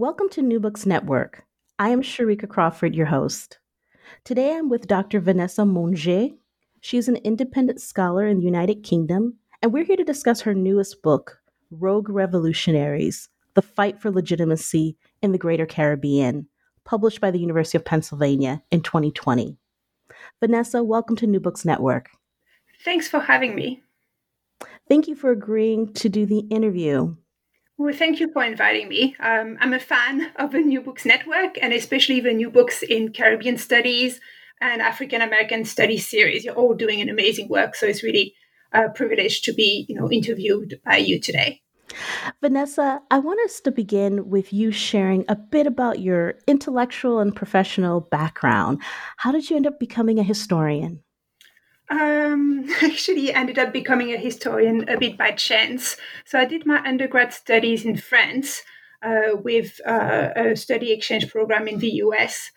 Welcome to New Books Network. I am Sharika Crawford, your host. Today I'm with Dr. Vanessa Mongey. She's an independent scholar in the United Kingdom, and we're here to discuss her newest book, Rogue Revolutionaries The Fight for Legitimacy in the Greater Caribbean, published by the University of Pennsylvania in 2020. Vanessa, welcome to New Books Network. Thanks for having me. Thank you for agreeing to do the interview. Well, thank you for inviting me. Um, I'm a fan of the New Books Network and especially the New Books in Caribbean Studies and African American Studies series. You're all doing an amazing work, so it's really a privilege to be, you know, interviewed by you today. Vanessa, I want us to begin with you sharing a bit about your intellectual and professional background. How did you end up becoming a historian? Um, actually, ended up becoming a historian a bit by chance. So I did my undergrad studies in France uh, with uh, a study exchange program in the US.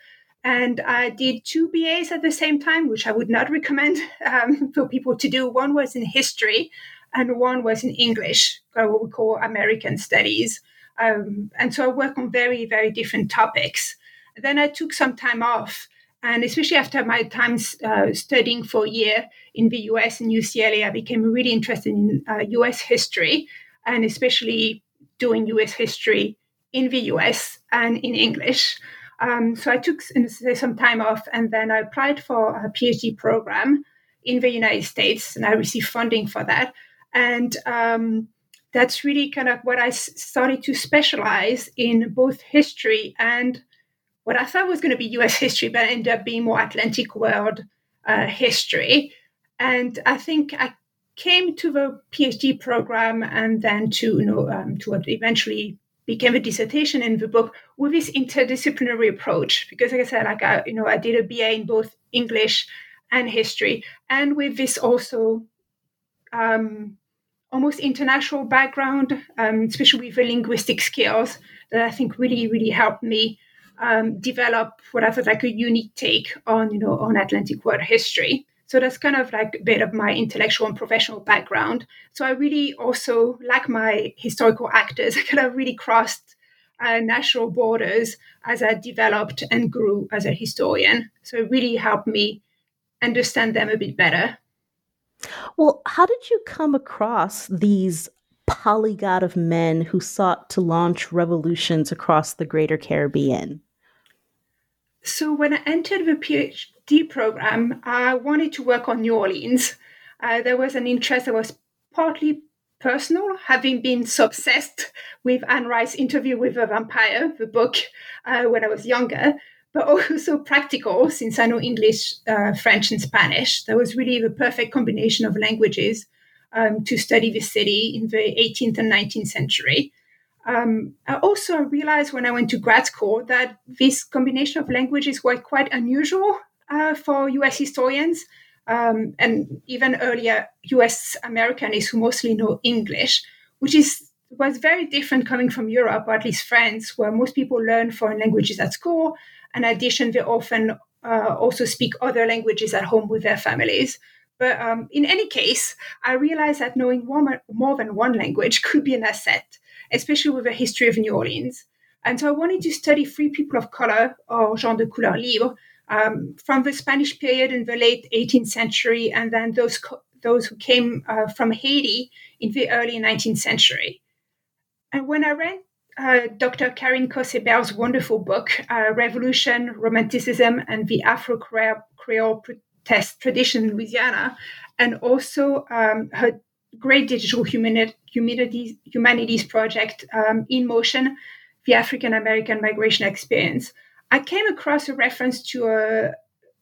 And I did two BAs at the same time, which I would not recommend um, for people to do. One was in history, and one was in English, uh, what we call American studies. Um, and so I work on very, very different topics. Then I took some time off and especially after my time uh, studying for a year in the US and UCLA, I became really interested in uh, US history and especially doing US history in the US and in English. Um, so I took some time off and then I applied for a PhD program in the United States and I received funding for that. And um, that's really kind of what I started to specialize in both history and what I thought was going to be US history, but ended up being more Atlantic world uh, history. And I think I came to the PhD program and then to, you know, um, to what eventually became a dissertation in the book with this interdisciplinary approach. Because like I said, like I, you know, I did a BA in both English and history, and with this also um, almost international background, um, especially with the linguistic skills that I think really, really helped me um, develop what I thought like a unique take on you know on Atlantic world history. So that's kind of like a bit of my intellectual and professional background. So I really also, like my historical actors, I kind of really crossed uh, national borders as I developed and grew as a historian. So it really helped me understand them a bit better. Well, how did you come across these polyglot of men who sought to launch revolutions across the greater Caribbean? So when I entered the PhD program, I wanted to work on New Orleans. Uh, there was an interest that was partly personal, having been so obsessed with Anne Rice's interview with a vampire, the book, uh, when I was younger, but also practical since I know English, uh, French, and Spanish. That was really the perfect combination of languages um, to study the city in the 18th and 19th century. Um, I also realized when I went to grad school that this combination of languages were quite unusual uh, for US historians um, and even earlier US Americans who mostly know English, which is was very different coming from Europe, or at least France, where most people learn foreign languages at school. In addition, they often uh, also speak other languages at home with their families. But um, in any case, I realized that knowing more, more than one language could be an asset especially with the history of New Orleans. And so I wanted to study free people of color, or gens de couleur libre, um, from the Spanish period in the late 18th century, and then those co- those who came uh, from Haiti in the early 19th century. And when I read uh, Dr. Caryn Cossé Bell's wonderful book, uh, Revolution, Romanticism, and the Afro Creole Protest Tradition in Louisiana, and also um, her great digital humanities, humanities project um, in motion, the African American migration experience. I came across a reference to a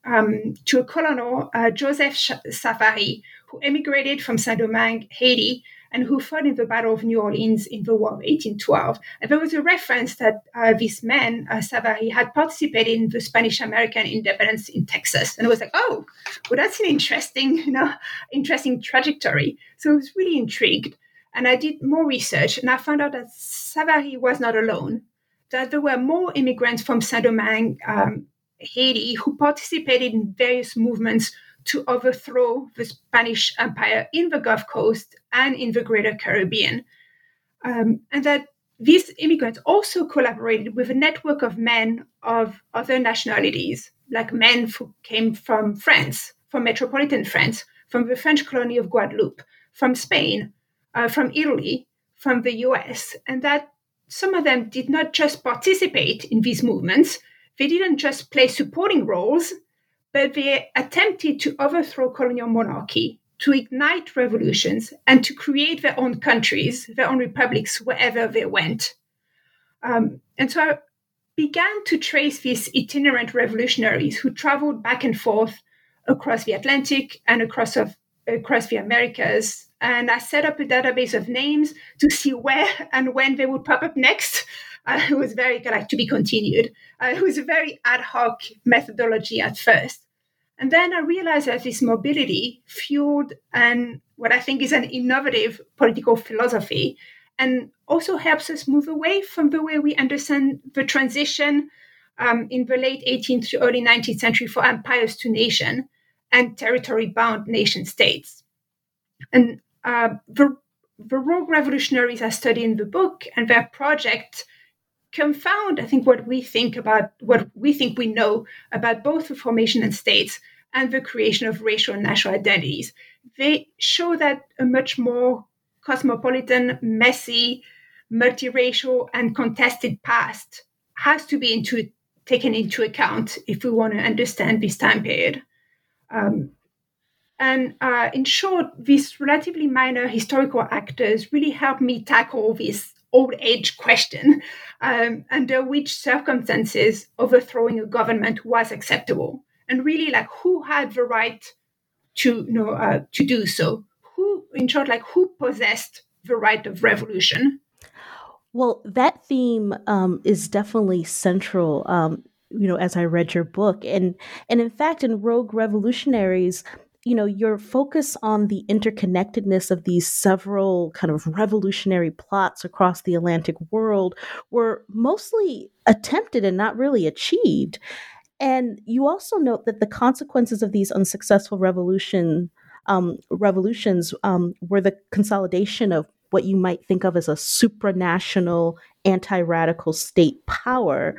um, to a colonel, uh, Joseph Savary, who emigrated from Saint Domingue, Haiti, and who fought in the Battle of New Orleans in the War of 1812. And there was a reference that uh, this man, uh, Savary, had participated in the Spanish American independence in Texas. And I was like, oh, well, that's an interesting, you know, interesting trajectory. So I was really intrigued. And I did more research and I found out that Savary was not alone, that there were more immigrants from Saint Domingue, um, Haiti, who participated in various movements to overthrow the Spanish Empire in the Gulf Coast and in the Greater Caribbean. Um, and that these immigrants also collaborated with a network of men of other nationalities, like men who came from France, from metropolitan France, from the French colony of Guadeloupe, from Spain, uh, from Italy, from the US, and that some of them did not just participate in these movements, they didn't just play supporting roles, but they attempted to overthrow colonial monarchy, to ignite revolutions, and to create their own countries, their own republics wherever they went. Um, and so I began to trace these itinerant revolutionaries who traveled back and forth across the Atlantic and across of, across the Americas. And I set up a database of names to see where and when they would pop up next. Uh, it was very like to be continued. Uh, it was a very ad hoc methodology at first. And then I realized that this mobility fueled and what I think is an innovative political philosophy and also helps us move away from the way we understand the transition um, in the late 18th to early 19th century for empires to nation and territory bound nation states. And uh, the, the rogue revolutionaries I study in the book and their project confound, I think, what we think about what we think we know about both the formation and states and the creation of racial and national identities. They show that a much more cosmopolitan, messy, multiracial, and contested past has to be into, taken into account if we want to understand this time period. Um, and uh, in short, these relatively minor historical actors really help me tackle this old age question um, under which circumstances overthrowing a government was acceptable. And really like who had the right to you know uh, to do so? Who in short like who possessed the right of revolution? Well that theme um, is definitely central um, you know as i read your book. And and in fact in rogue revolutionaries you know your focus on the interconnectedness of these several kind of revolutionary plots across the atlantic world were mostly attempted and not really achieved and you also note that the consequences of these unsuccessful revolution um, revolutions um, were the consolidation of what you might think of as a supranational anti-radical state power.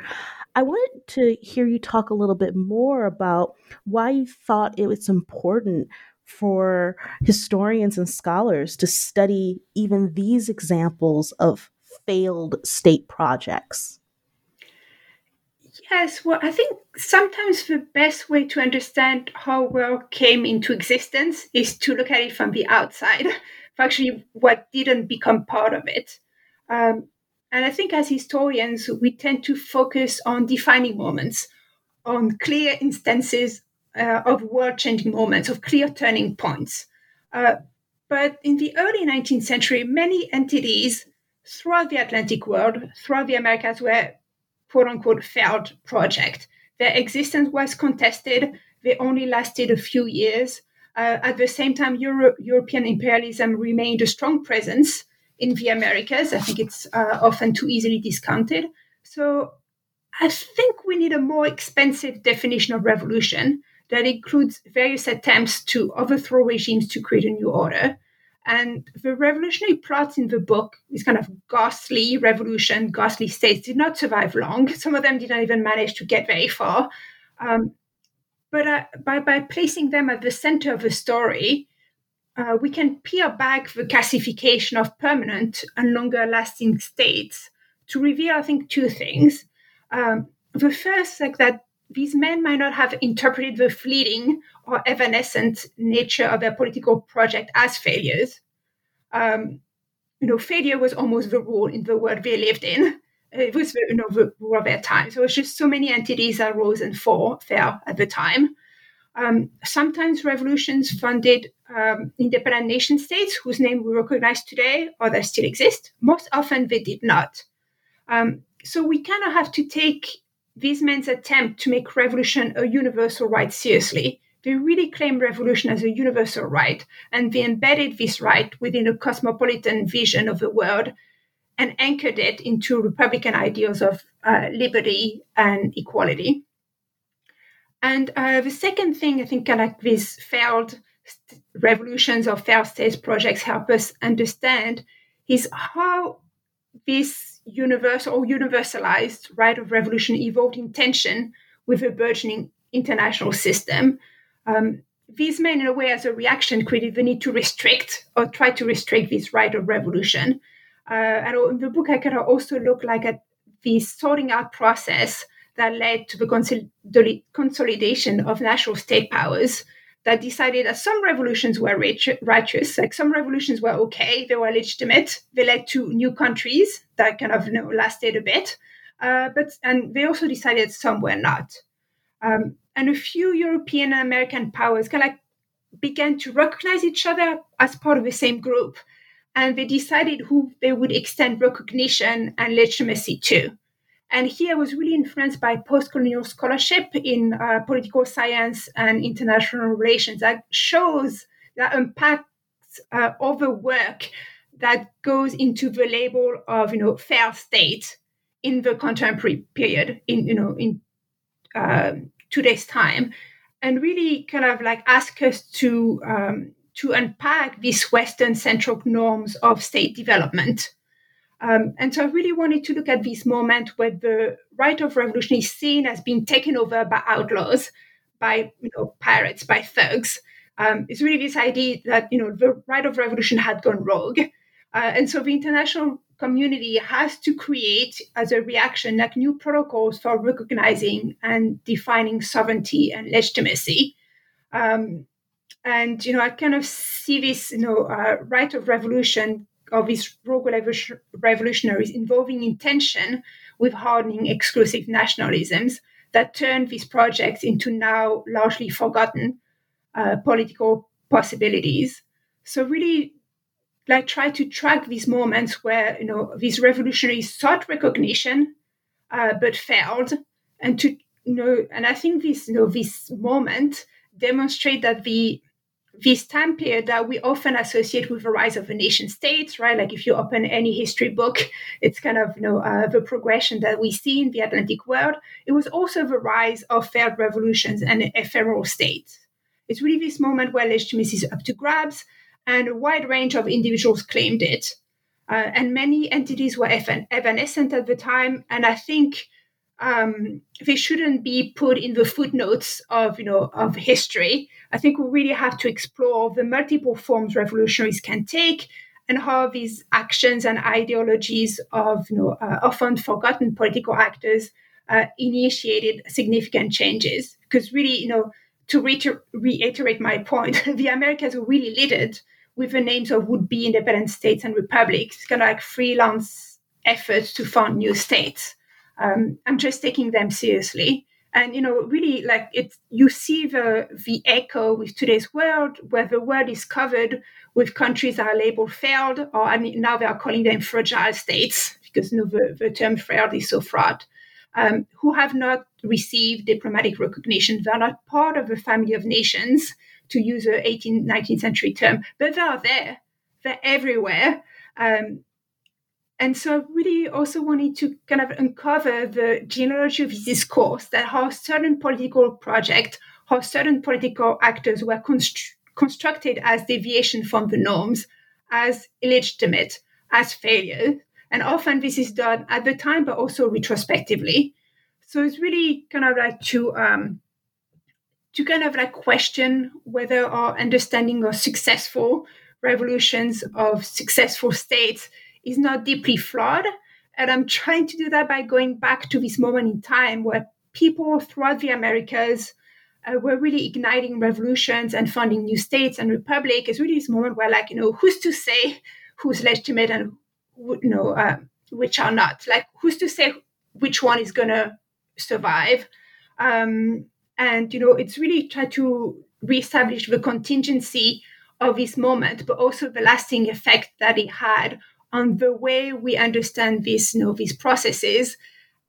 I wanted to hear you talk a little bit more about why you thought it was important for historians and scholars to study even these examples of failed state projects. Yes, well, I think sometimes the best way to understand how world came into existence is to look at it from the outside, actually what didn't become part of it. Um, and I think as historians, we tend to focus on defining moments, on clear instances uh, of world changing moments, of clear turning points. Uh, but in the early 19th century, many entities throughout the Atlantic world, throughout the Americas, were quote unquote failed project. Their existence was contested. They only lasted a few years. Uh, at the same time, Euro- European imperialism remained a strong presence in the Americas. I think it's uh, often too easily discounted. So I think we need a more expensive definition of revolution that includes various attempts to overthrow regimes to create a new order. And the revolutionary plots in the book, these kind of ghastly revolution, ghastly states, did not survive long. Some of them did not even manage to get very far. Um, but uh, by, by placing them at the center of the story, uh, we can peel back the classification of permanent and longer lasting states to reveal, I think, two things. Um, the first, like that these men might not have interpreted the fleeting or evanescent nature of their political project as failures. Um, you know, failure was almost the rule in the world they lived in. It was you know, the rule of their time. So it was just so many entities that rose and fall, fell at the time. Um, sometimes revolutions funded um, independent nation states whose name we recognize today or that still exist. Most often they did not. Um, so we kind of have to take these men's attempt to make revolution a universal right seriously. They really claimed revolution as a universal right, and they embedded this right within a cosmopolitan vision of the world and anchored it into Republican ideals of uh, liberty and equality. And uh, the second thing I think kind of like these failed revolutions or failed state projects help us understand is how this universal or universalized right of revolution evolved in tension with a burgeoning international system. Um, these men, in a way, as a reaction, created the need to restrict or try to restrict this right of revolution. Uh, and in the book, I kind of also look like at the sorting out process that led to the consolidation of national state powers that decided that some revolutions were righteous, like some revolutions were okay, they were legitimate. They led to new countries that kind of you know, lasted a bit, uh, but and they also decided some were not. Um, and a few European and American powers kind of like began to recognize each other as part of the same group, and they decided who they would extend recognition and legitimacy to. And here I was really influenced by post-colonial scholarship in uh, political science and international relations that shows that uh, all the work that goes into the label of you know fair state in the contemporary period in you know in uh, today's time. And really kind of like ask us to um, to unpack these western central norms of state development um, and so I really wanted to look at this moment where the right of revolution is seen as being taken over by outlaws, by you know pirates, by thugs. Um, it's really this idea that you know the right of revolution had gone rogue, uh, and so the international community has to create as a reaction like new protocols for recognizing and defining sovereignty and legitimacy. Um, and you know, I kind of see this you know uh, right of revolution of these rogue revolutionaries involving intention with hardening exclusive nationalisms that turned these projects into now largely forgotten uh, political possibilities. So really, like try to track these moments where you know these revolutionaries sought recognition uh, but failed, and to you know, and I think this you know this moment demonstrate that the this time period that we often associate with the rise of the nation states, right? Like if you open any history book, it's kind of you know uh, the progression that we see in the Atlantic world. It was also the rise of failed revolutions and ephemeral states. It's really this moment where legitimacy is up to grabs, and a wide range of individuals claimed it. Uh, and many entities were evanescent at the time, and I think um, they shouldn't be put in the footnotes of you know of history. I think we really have to explore the multiple forms revolutionaries can take and how these actions and ideologies of you know uh, often forgotten political actors uh, initiated significant changes. Because really, you know, to reiter- reiterate my point, the Americas were really littered with the names of would-be independent states and republics, kind of like freelance efforts to found new states um, I'm just taking them seriously. And you know, really, like it, you see the the echo with today's world, where the world is covered with countries that are labeled failed, or I mean, now they are calling them fragile states because you know, the, the term failed is so fraught. Um, who have not received diplomatic recognition. They're not part of the family of nations, to use a 18th, 19th century term, but they are there. They're everywhere. Um, and so I really also wanted to kind of uncover the genealogy of this discourse that how certain political projects, how certain political actors were const- constructed as deviation from the norms, as illegitimate, as failure. And often this is done at the time, but also retrospectively. So it's really kind of like to um, to kind of like question whether our understanding of successful revolutions of successful states is not deeply flawed. And I'm trying to do that by going back to this moment in time where people throughout the Americas uh, were really igniting revolutions and founding new states and republic. It's really this moment where, like, you know, who's to say who's legitimate and you know uh, which are not? Like, who's to say which one is gonna survive? Um, And, you know, it's really try to reestablish the contingency of this moment, but also the lasting effect that it had on the way we understand these, you know, these processes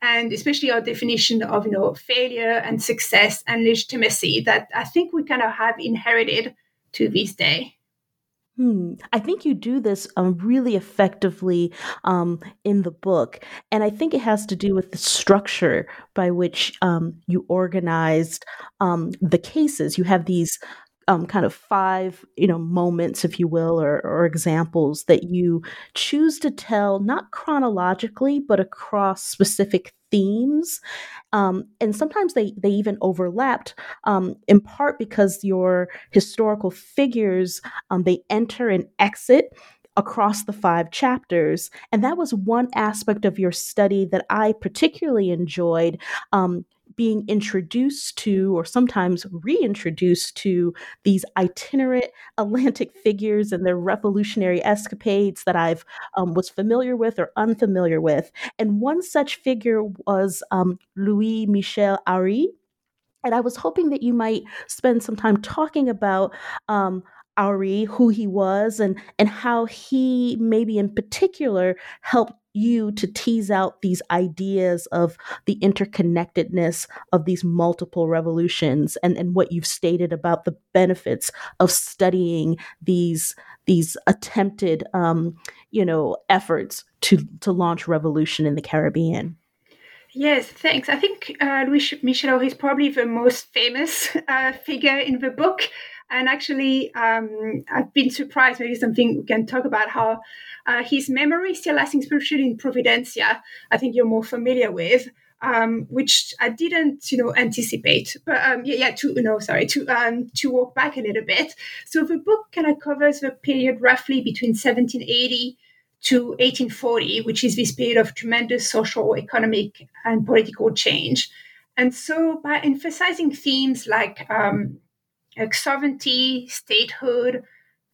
and especially our definition of you know failure and success and legitimacy that I think we kind of have inherited to this day. Hmm. I think you do this um, really effectively um, in the book. And I think it has to do with the structure by which um, you organized um, the cases. You have these um, kind of five, you know, moments, if you will, or, or examples that you choose to tell, not chronologically, but across specific themes. Um, and sometimes they, they even overlapped, um, in part because your historical figures, um, they enter and exit across the five chapters. And that was one aspect of your study that I particularly enjoyed. Um, being introduced to, or sometimes reintroduced to, these itinerant Atlantic figures and their revolutionary escapades that I've um, was familiar with or unfamiliar with. And one such figure was um, Louis Michel Aury. And I was hoping that you might spend some time talking about um, Aury, who he was, and and how he maybe in particular helped you to tease out these ideas of the interconnectedness of these multiple revolutions and, and what you've stated about the benefits of studying these these attempted um, you know efforts to to launch revolution in the Caribbean. Yes, thanks. I think uh, Louis Michel is probably the most famous uh, figure in the book. And actually, um, I've been surprised, maybe something we can talk about how uh, his memory still lasting, especially in Providencia, I think you're more familiar with. Um, which I didn't, you know, anticipate. But um, yeah, yeah, to no, sorry, to um, to walk back a little bit. So the book kind of covers the period roughly between 1780 to 1840, which is this period of tremendous social, economic, and political change. And so, by emphasizing themes like um, like sovereignty, statehood,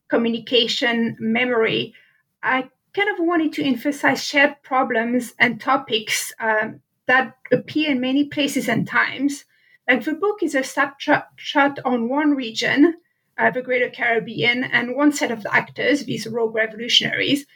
communication, memory, I kind of wanted to emphasize shared problems and topics um, that appear in many places and times. Like the book is a snapshot on one region, uh, the Greater Caribbean, and one set of actors, these rogue revolutionaries,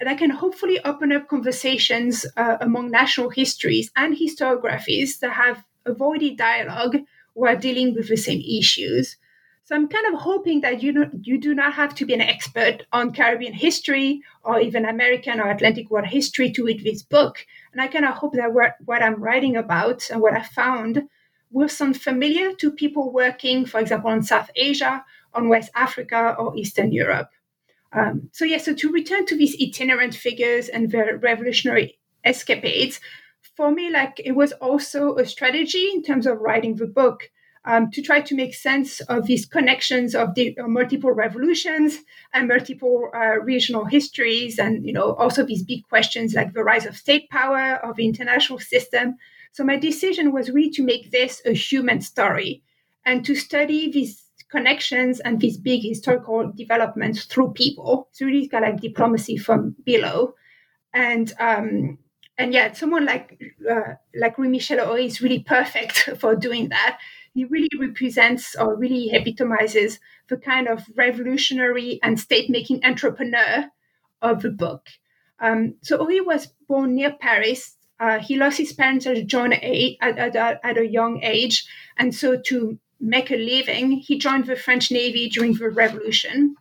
that can hopefully open up conversations uh, among national histories and historiographies that have avoided dialogue who are dealing with the same issues. So I'm kind of hoping that you don't, you do not have to be an expert on Caribbean history or even American or Atlantic war history to read this book. And I kind of hope that what, what I'm writing about and what I found will sound familiar to people working, for example, on South Asia, on West Africa, or Eastern Europe. Um, so yeah, so to return to these itinerant figures and their revolutionary escapades, for me, like it was also a strategy in terms of writing the book um, to try to make sense of these connections of the uh, multiple revolutions and multiple uh, regional histories, and you know also these big questions like the rise of state power of the international system. So my decision was really to make this a human story and to study these connections and these big historical developments through people. It's really kind of like diplomacy from below, and um, and yeah, someone like uh, like Michel Aury is really perfect for doing that. He really represents or really epitomizes the kind of revolutionary and state-making entrepreneur of the book. Um, so Aury was born near Paris. Uh, he lost his parents at a, at, at, at a young age, and so to make a living, he joined the French Navy during the Revolution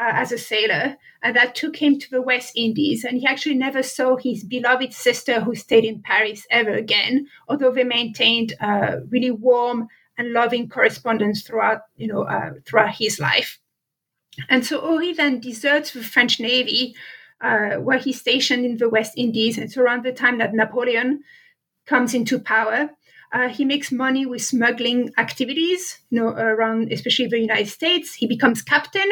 uh, as a sailor, and that took him to the West Indies. And he actually never saw his beloved sister, who stayed in Paris, ever again, although they maintained a really warm and loving correspondence throughout, you know, uh, throughout his life. And so Aury then deserts the French Navy, uh, where he's stationed in the West Indies. And it's around the time that Napoleon comes into power. Uh, he makes money with smuggling activities, you know, around especially the United States. He becomes captain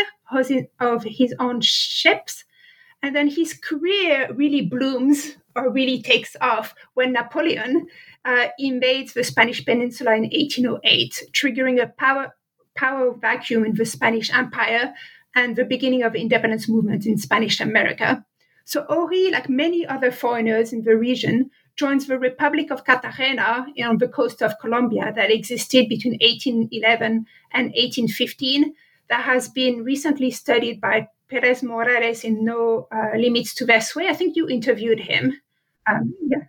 of his own ships, and then his career really blooms or really takes off when Napoleon uh, invades the Spanish Peninsula in 1808, triggering a power power vacuum in the Spanish Empire and the beginning of the independence movement in Spanish America. So Aury, like many other foreigners in the region, joins the Republic of Cartagena on the coast of Colombia that existed between 1811 and 1815 that has been recently studied by Perez Morales in No uh, Limits to Their Sway. I think you interviewed him. Um, yeah.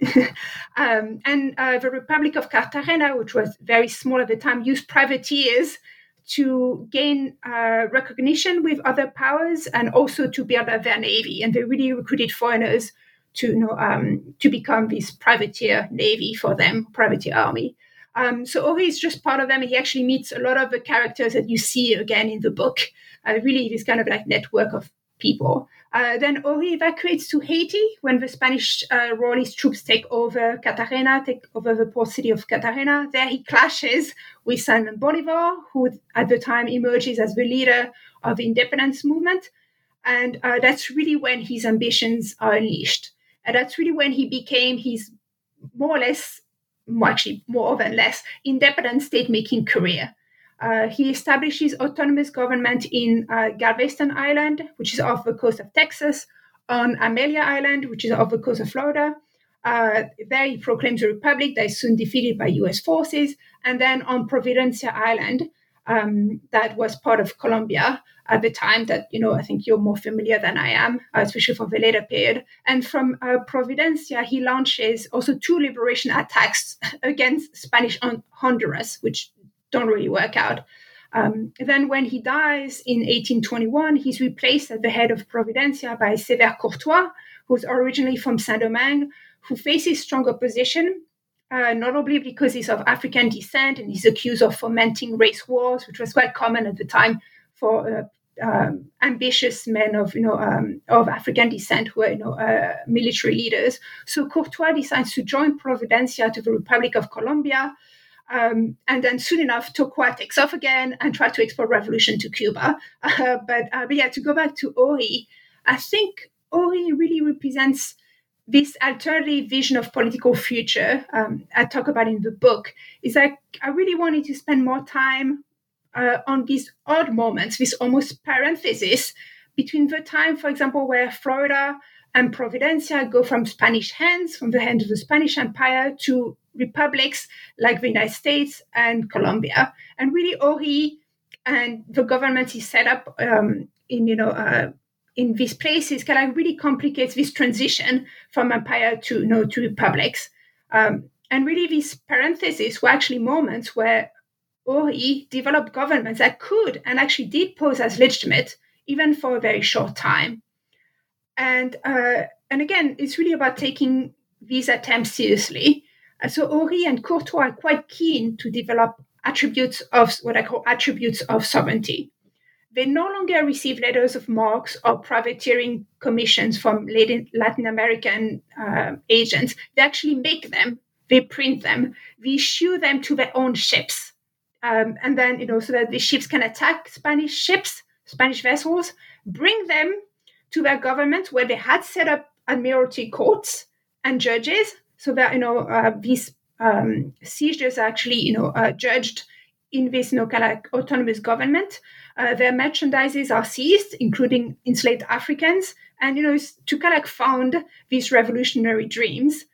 um, and uh, the Republic of Cartagena, which was very small at the time, used privateers to gain uh, recognition with other powers and also to build up their navy. And they really recruited foreigners to you know um, to become this privateer navy for them, privateer army. Um, so Aury is just part of them. He actually meets a lot of the characters that you see again in the book. Uh, really, this kind of like network of people. Uh, then Aury evacuates to Haiti when the Spanish uh, royalist troops take over Cartagena, take over the port city of Cartagena. There he clashes with Simon Bolivar, who at the time emerges as the leader of the independence movement. And uh, that's really when his ambitions are unleashed. And that's really when he became his more or less, actually more than less, independent state making career. Uh, he establishes autonomous government in uh, Galveston Island, which is off the coast of Texas, on Amelia Island, which is off the coast of Florida. Uh, there he proclaims a republic that is soon defeated by US forces. And then on Providencia Island, um, that was part of Colombia at the time that, you know, I think you're more familiar than I am, uh, especially for the later period. And from uh, Providencia, he launches also two liberation attacks against Spanish Honduras, which don't really work out. Um, then, when he dies in 1821, he's replaced at the head of Providencia by Sever Courtois, who's originally from Saint Domingue, who faces strong opposition, uh, notably because he's of African descent and he's accused of fomenting race wars, which was quite common at the time for uh, um, ambitious men of you know um, of African descent who were you know uh, military leaders. So Courtois decides to join Providencia to the Republic of Colombia. Um, and then soon enough, Tocqueville takes off again and tries to export revolution to Cuba. Uh, but, uh, but yeah, to go back to Aury, I think Aury really represents this alternative vision of political future um, I talk about in the book. Is like I really wanted to spend more time uh, on these odd moments, this almost parenthesis between the time, for example, where Florida and Providencia go from Spanish hands, from the hands of the Spanish Empire, to republics like the United States and Colombia. And really, Aury and the government is set up um, in, you know, uh, in these places kind of really complicates this transition from empire to, you know, to republics. Um, and really, these parentheses were actually moments where Aury developed governments that could and actually did pose as legitimate, even for a very short time. And uh, and again, it's really about taking these attempts seriously so Aury and Courtois are quite keen to develop attributes of what I call attributes of sovereignty. They no longer receive letters of marks or privateering commissions from Latin American uh, agents. They actually make them, they print them, they issue them to their own ships. Um, and then, you know, so that the ships can attack Spanish ships, Spanish vessels, bring them to their government where they had set up admiralty courts and judges so that you know uh, these um, seizures are actually you know uh, judged in this you know, kind of autonomous government. Uh, their merchandises are seized, including enslaved Africans, and you know of found these revolutionary dreams.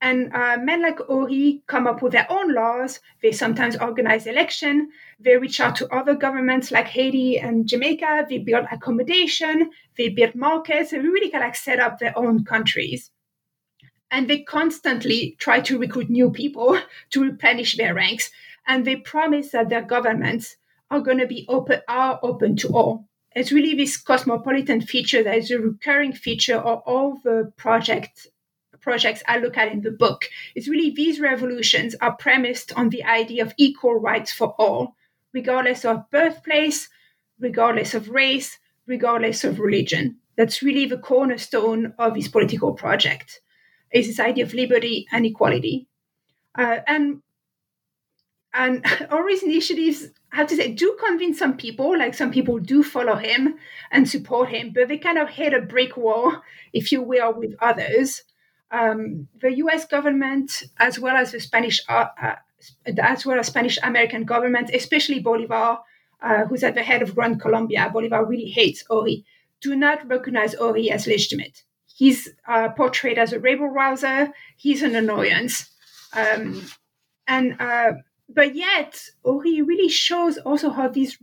And uh, men like Aury come up with their own laws. They sometimes organize election. They reach out to other governments like Haiti and Jamaica. They build accommodation. They build markets. They really kind of set up their own countries and they constantly try to recruit new people to replenish their ranks and they promise that their governments are going to be open are open to all it's really this cosmopolitan feature that is a recurring feature of all the projects projects I look at in the book. It's really these revolutions are premised on the idea of equal rights for all, regardless of birthplace, regardless of race, regardless of religion. That's really the cornerstone of this political project is this idea of liberty and equality. Uh, and and Aury's initiatives, Have to say, do convince some people, like some people do follow him and support him, but they kind of hit a brick wall, if you will, with others. Um, the U.S. government, as well as the Spanish, uh, uh, as well as Spanish American government, especially Bolivar, uh, who's at the head of Gran Colombia, Bolivar really hates Aury, do not recognize Aury as legitimate He's uh, portrayed as a rebel rouser. He's an annoyance. Um, and uh, but yet, Aury really shows also how these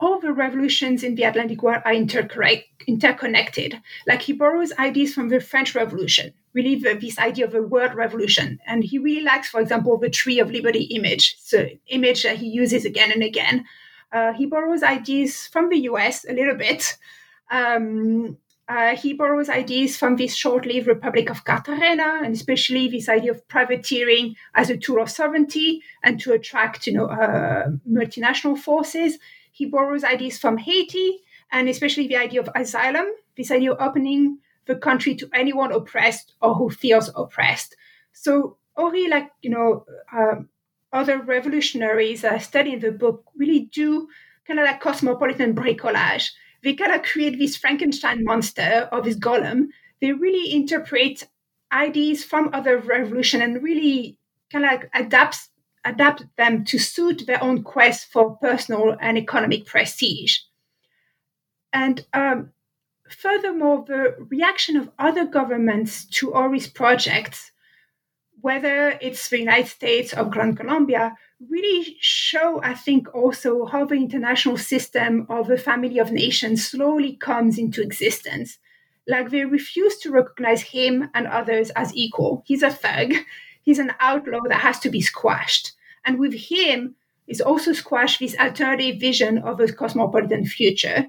all the revolutions in the Atlantic world are interconnected. Like he borrows ideas from the French Revolution, really the, this idea of a world revolution. And he really likes, for example, the Tree of Liberty image, so image that he uses again and again. Uh, he borrows ideas from the US a little bit. Um, uh, he borrows ideas from this short-lived Republic of Cartagena, and especially this idea of privateering as a tool of sovereignty and to attract, you know, uh, multinational forces. He borrows ideas from Haiti, and especially the idea of asylum, this idea of opening the country to anyone oppressed or who feels oppressed. So Aury, like you know, um, other revolutionaries that I study in the book, really do kind of like cosmopolitan bricolage. They kind of create this Frankenstein monster or this golem. They really interpret ideas from other revolution and really kind of like adapts adapt them to suit their own quest for personal and economic prestige. And um, furthermore, the reaction of other governments to Aury's projects, whether it's the United States or Gran Colombia, really show, I think, also how the international system of the family of nations slowly comes into existence. Like they refuse to recognize him and others as equal. He's a thug. He's an outlaw that has to be squashed. And with him, is also squashed this alternative vision of a cosmopolitan future.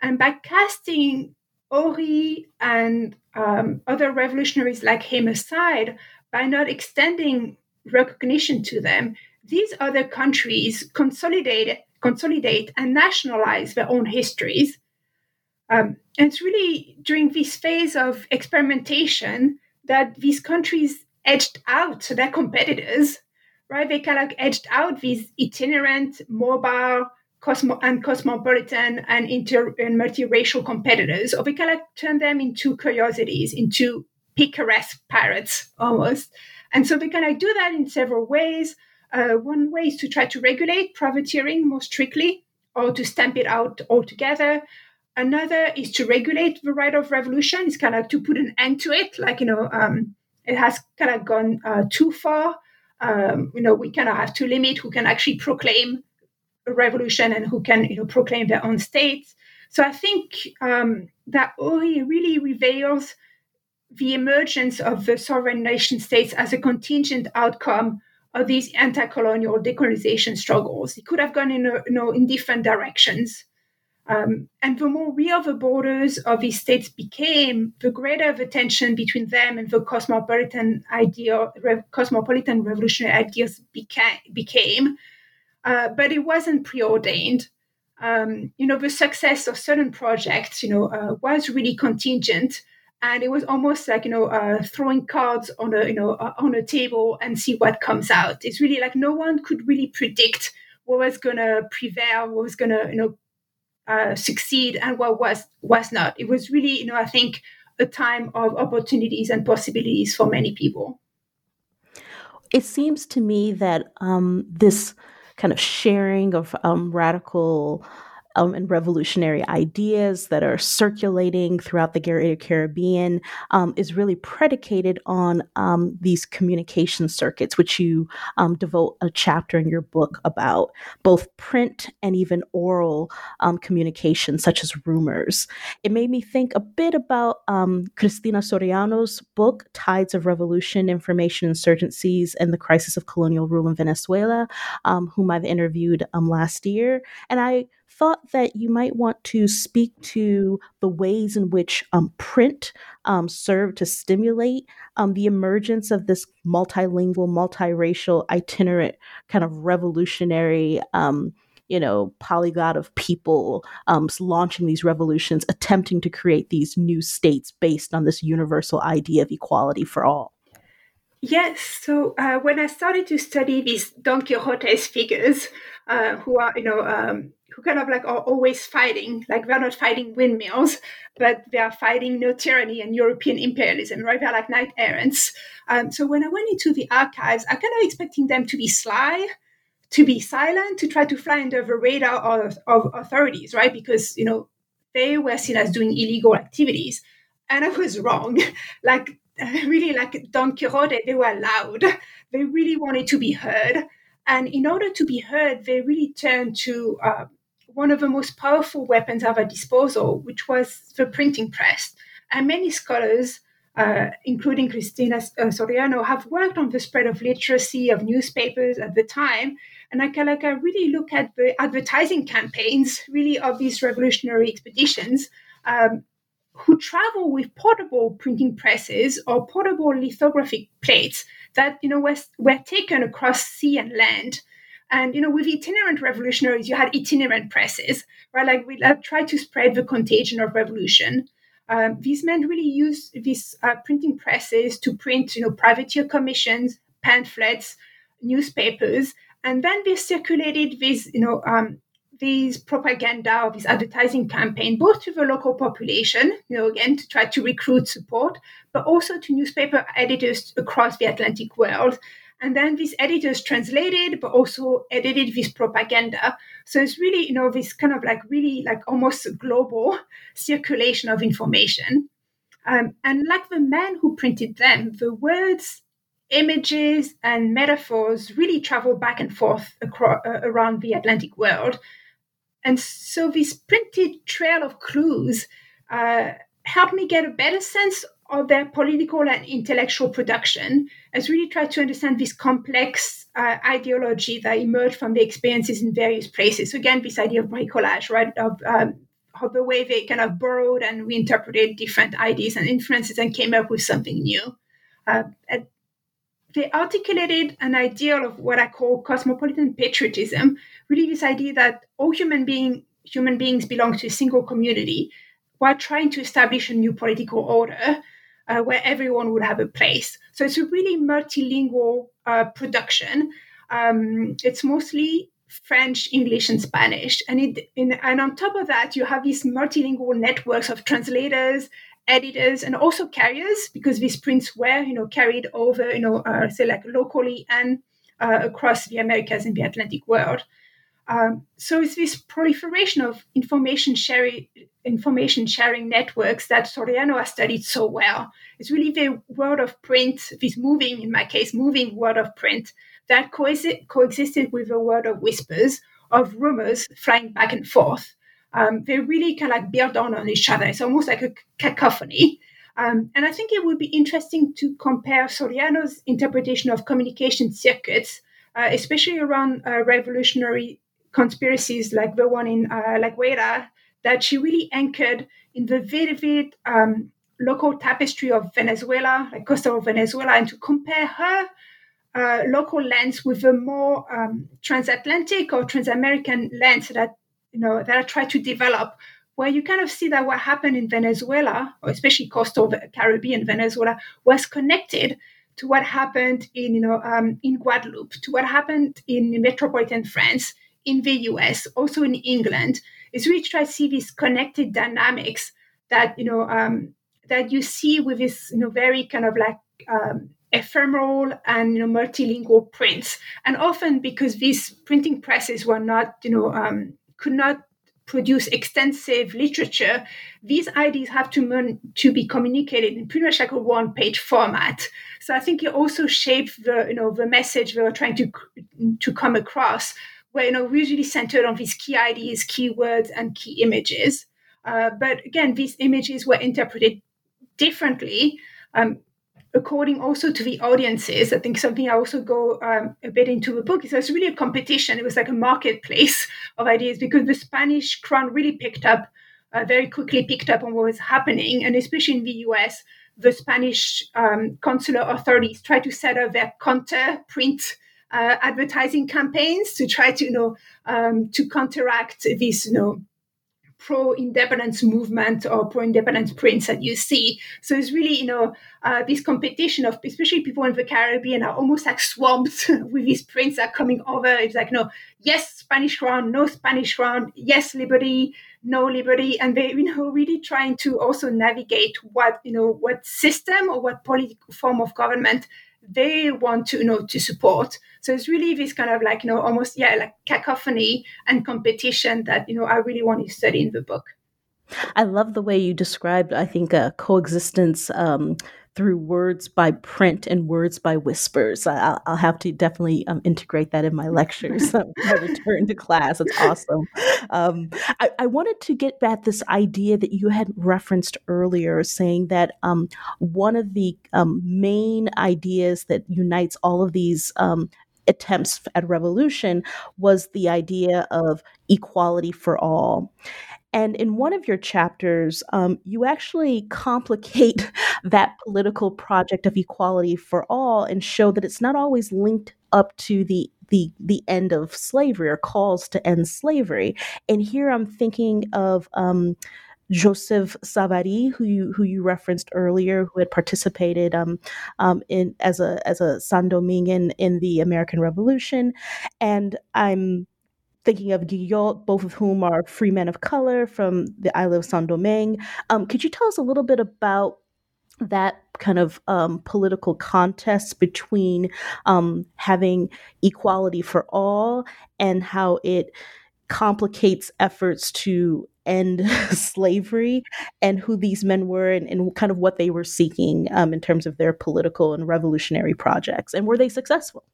And by casting Aury and um, other revolutionaries like him aside, by not extending recognition to them, these other countries consolidate, consolidate and nationalize their own histories. Um, and it's really during this phase of experimentation that these countries edged out their competitors right? They kind of edged out these itinerant, mobile, cosmo and cosmopolitan and inter and multiracial competitors, or we kind of turned them into curiosities, into picaresque pirates almost. And so we can of do that in several ways. Uh, one way is to try to regulate privateering more strictly or to stamp it out altogether. Another is to regulate the right of revolution. It's kind of to put an end to it, like, you know, um, it has kind of gone uh, too far um, you know, we kind of have to limit who can actually proclaim a revolution and who can, you know, proclaim their own states. So I think um, that Aury really reveals the emergence of the sovereign nation states as a contingent outcome of these anti-colonial decolonization struggles. It could have gone in, a, you know, in different directions. Um, and the more real the borders of these states became, the greater the tension between them and the cosmopolitan idea, re- cosmopolitan revolutionary ideas beca- became. Uh, but it wasn't preordained. Um, you know, the success of certain projects, you know, uh, was really contingent, and it was almost like you know uh, throwing cards on a you know uh, on a table and see what comes out. It's really like no one could really predict what was going to prevail, what was going to you know uh, succeed and what was was not. It was really, you know, I think a time of opportunities and possibilities for many people. It seems to me that um, this kind of sharing of um, radical um, and revolutionary ideas that are circulating throughout the Greater Caribbean um, is really predicated on um, these communication circuits, which you um, devote a chapter in your book about, both print and even oral um, communication, such as rumors. It made me think a bit about Cristina Soriano's book, Tides of Revolution, Information Insurgencies, and the Crisis of Colonial Rule in Venezuela, whom I've interviewed last year. And I thought that you might want to speak to the ways in which um, print um, served to stimulate um, the emergence of this multilingual, multiracial, itinerant kind of revolutionary. Um, you know, polyglot of people um, launching these revolutions, attempting to create these new states based on this universal idea of equality for all. Yes. So uh, when I started to study these Don Quixote's figures, uh, who are, you know, um, who kind of like are always fighting, like they're not fighting windmills, but they are fighting no tyranny and European imperialism, right? They're like knight errants. Um, so when I went into the archives, I kind of expecting them to be sly, to be silent, to try to fly under the radar of, of authorities, right? Because, you know, they were seen as doing illegal activities. and I was wrong. like really, like Don Quixote, they were loud. They really wanted to be heard, and in order to be heard, they really turned to uh, one of the most powerful weapons at our disposal, which was the printing press. And many scholars uh, including Cristina uh, Soriano, have worked on the spread of literacy of newspapers at the time. And I really look at the advertising campaigns, really of these revolutionary expeditions, um, who travel with portable printing presses or portable lithographic plates that you know were, were taken across sea and land. And you know, with itinerant revolutionaries, you had itinerant presses, right? Like we like, tried to spread the contagion of revolution. Um, these men really use these uh, printing presses to print, you know, privateer commissions, pamphlets, newspapers, and then they circulated these, you know, um, these propaganda or this advertising campaign, both to the local population, you know, again to try to recruit support, but also to newspaper editors across the Atlantic world. And then these editors translated, but also edited this propaganda. So it's really, you know, this kind of like really like almost global circulation of information. Um, and like the men who printed them, the words, images, and metaphors really travel back and forth across, uh, around the Atlantic world. And so this printed trail of clues uh, helped me get a better sense of their political and intellectual production has really tried to understand this complex uh, ideology that emerged from the experiences in various places. So again, this idea of bricolage, right, of, um, of the way they kind of borrowed and reinterpreted different ideas and influences and came up with something new. Uh, they articulated an ideal of what I call cosmopolitan patriotism, really this idea that all human being human beings belong to a single community while trying to establish a new political order uh, where everyone would have a place. So it's a really multilingual uh, production. Um, it's mostly French, English, and Spanish, and it in, and on top of that, you have these multilingual networks of translators, editors, and also carriers because these prints were you know carried over you know uh, say like locally and uh, across the Americas and the Atlantic world. Um, so it's this proliferation of information sharing, information sharing networks that Soriano has studied so well. It's really the world of print, this moving, in my case, moving world of print that coexisted with the world of whispers, of rumors flying back and forth. Um, they really kind of like build on on each other. It's almost like a cacophony. Um, and I think it would be interesting to compare Soriano's interpretation of communication circuits, uh, especially around uh, revolutionary conspiracies like the one in uh, La Guaira that she really anchored in the vivid um, local tapestry of Venezuela, like coastal Venezuela, and to compare her uh, local lens with a more um, transatlantic or transamerican lens that you know that I try to develop, where you kind of see that what happened in Venezuela, or especially coastal Caribbean Venezuela, was connected to what happened in you know um, in Guadeloupe, to what happened in metropolitan France, in the US, also in England, is really try to see these connected dynamics that you know um, that you see with this you know very kind of like um, ephemeral and you know multilingual prints, and often because these printing presses were not you know um, could not produce extensive literature, these ideas have to to be communicated in pretty much like a one page format. So I think it also shaped the you know the message they were trying to to come across where you know usually centered on these key ideas, keywords, and key images. Uh, but again, these images were interpreted differently um, according also to the audiences. I think something I also go um, a bit into the book is it's really a competition. It was like a marketplace of ideas because the Spanish crown really picked up uh, very quickly picked up on what was happening, and especially in the U.S. The Spanish um, consular authorities tried to set up their counter print uh, advertising campaigns to try to you know um, to counteract this you know pro-independence movement or pro-independence prints that you see. So it's really, you know, uh, this competition of especially people in the Caribbean are almost like swamped with these prints that are coming over. It's like, no, yes, Spanish crown, no Spanish crown, yes, liberty, no liberty, and they, you know, really trying to also navigate what, you know, what system or what political form of government they want to you know to support. So it's really this kind of like you know almost yeah like cacophony and competition that you know i really want to study in the book. I love the way you described, I think, coexistence um, through words by print and words by whispers. I'll, I'll have to definitely um, integrate that in my lectures I return to class. It's awesome. Um, I, I, wanted to get at this idea that you had referenced earlier, saying that um, one of the um, main ideas that unites all of these um, attempts at revolution was the idea of equality for all. And in one of your chapters, um, you actually complicate that political project of equality for all and show that it's not always linked up to the the the end of slavery or calls to end slavery. And here I'm thinking of um, Joseph Savary, who you who you referenced earlier, who had participated um, um, in as a as a San Domingan in the American Revolution, and I'm thinking of Guillot, both of whom are free men of color from the Isle of Saint Domingue. Um, could you tell us a little bit about that kind of um, political contest between um, having equality for all and how it complicates efforts to end slavery and who these men were and, and, kind of what they were seeking um, in terms of their political and revolutionary projects and were they successful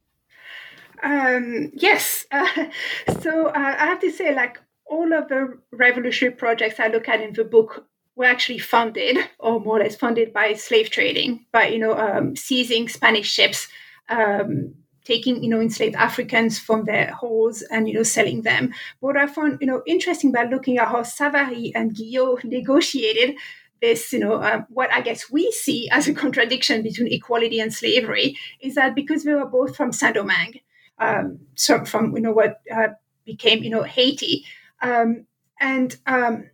um, yes. Uh, so uh, I have to say, like all of the revolutionary projects I look at in the book were actually funded, or more or less funded by slave trading, by you know um, seizing Spanish ships, um, taking you know enslaved Africans from their halls and you know selling them. What I found you know interesting by looking at how Savary and Guillot negotiated this, you know, um, what I guess we see as a contradiction between equality and slavery is that because they were both from Saint Domingue, um, from you know what uh, became you know Haiti, um, and um,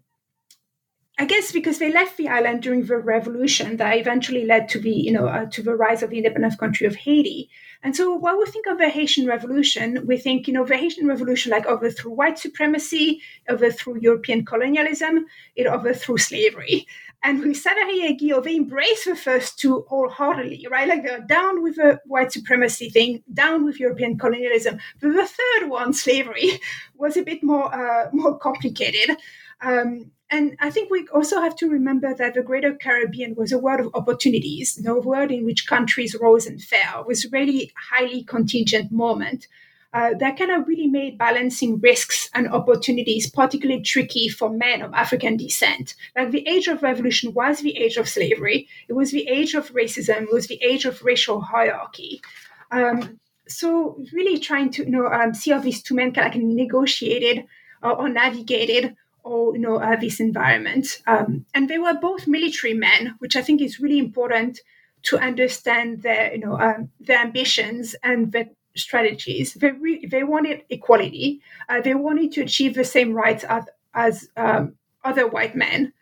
I guess because they left the island during the revolution that eventually led to the you know uh, to the rise of the independent country of Haiti. And so when we think of the Haitian Revolution, we think you know the Haitian Revolution like overthrew white supremacy, overthrew European colonialism, it overthrew slavery. And with Savary and Guillot, they embrace the first two wholeheartedly, right? Like they're down with the white supremacy thing, down with European colonialism. But the third one, slavery, was a bit more uh, more complicated. Um, and I think we also have to remember that the Greater Caribbean was a world of opportunities, you know, a world in which countries rose and fell. It was a really highly contingent moment uh, that kind of really made balancing risks and opportunities particularly tricky for men of African descent. Like the age of revolution was the age of slavery, it was the age of racism, it was the age of racial hierarchy. Um, so really trying to you know um, see how these two men kind of like negotiated or, or navigated or you know uh, this environment, um, and they were both military men, which I think is really important to understand their you know um, their ambitions and their strategies. They, re- they wanted equality. Uh, they wanted to achieve the same rights as, as um, other white men.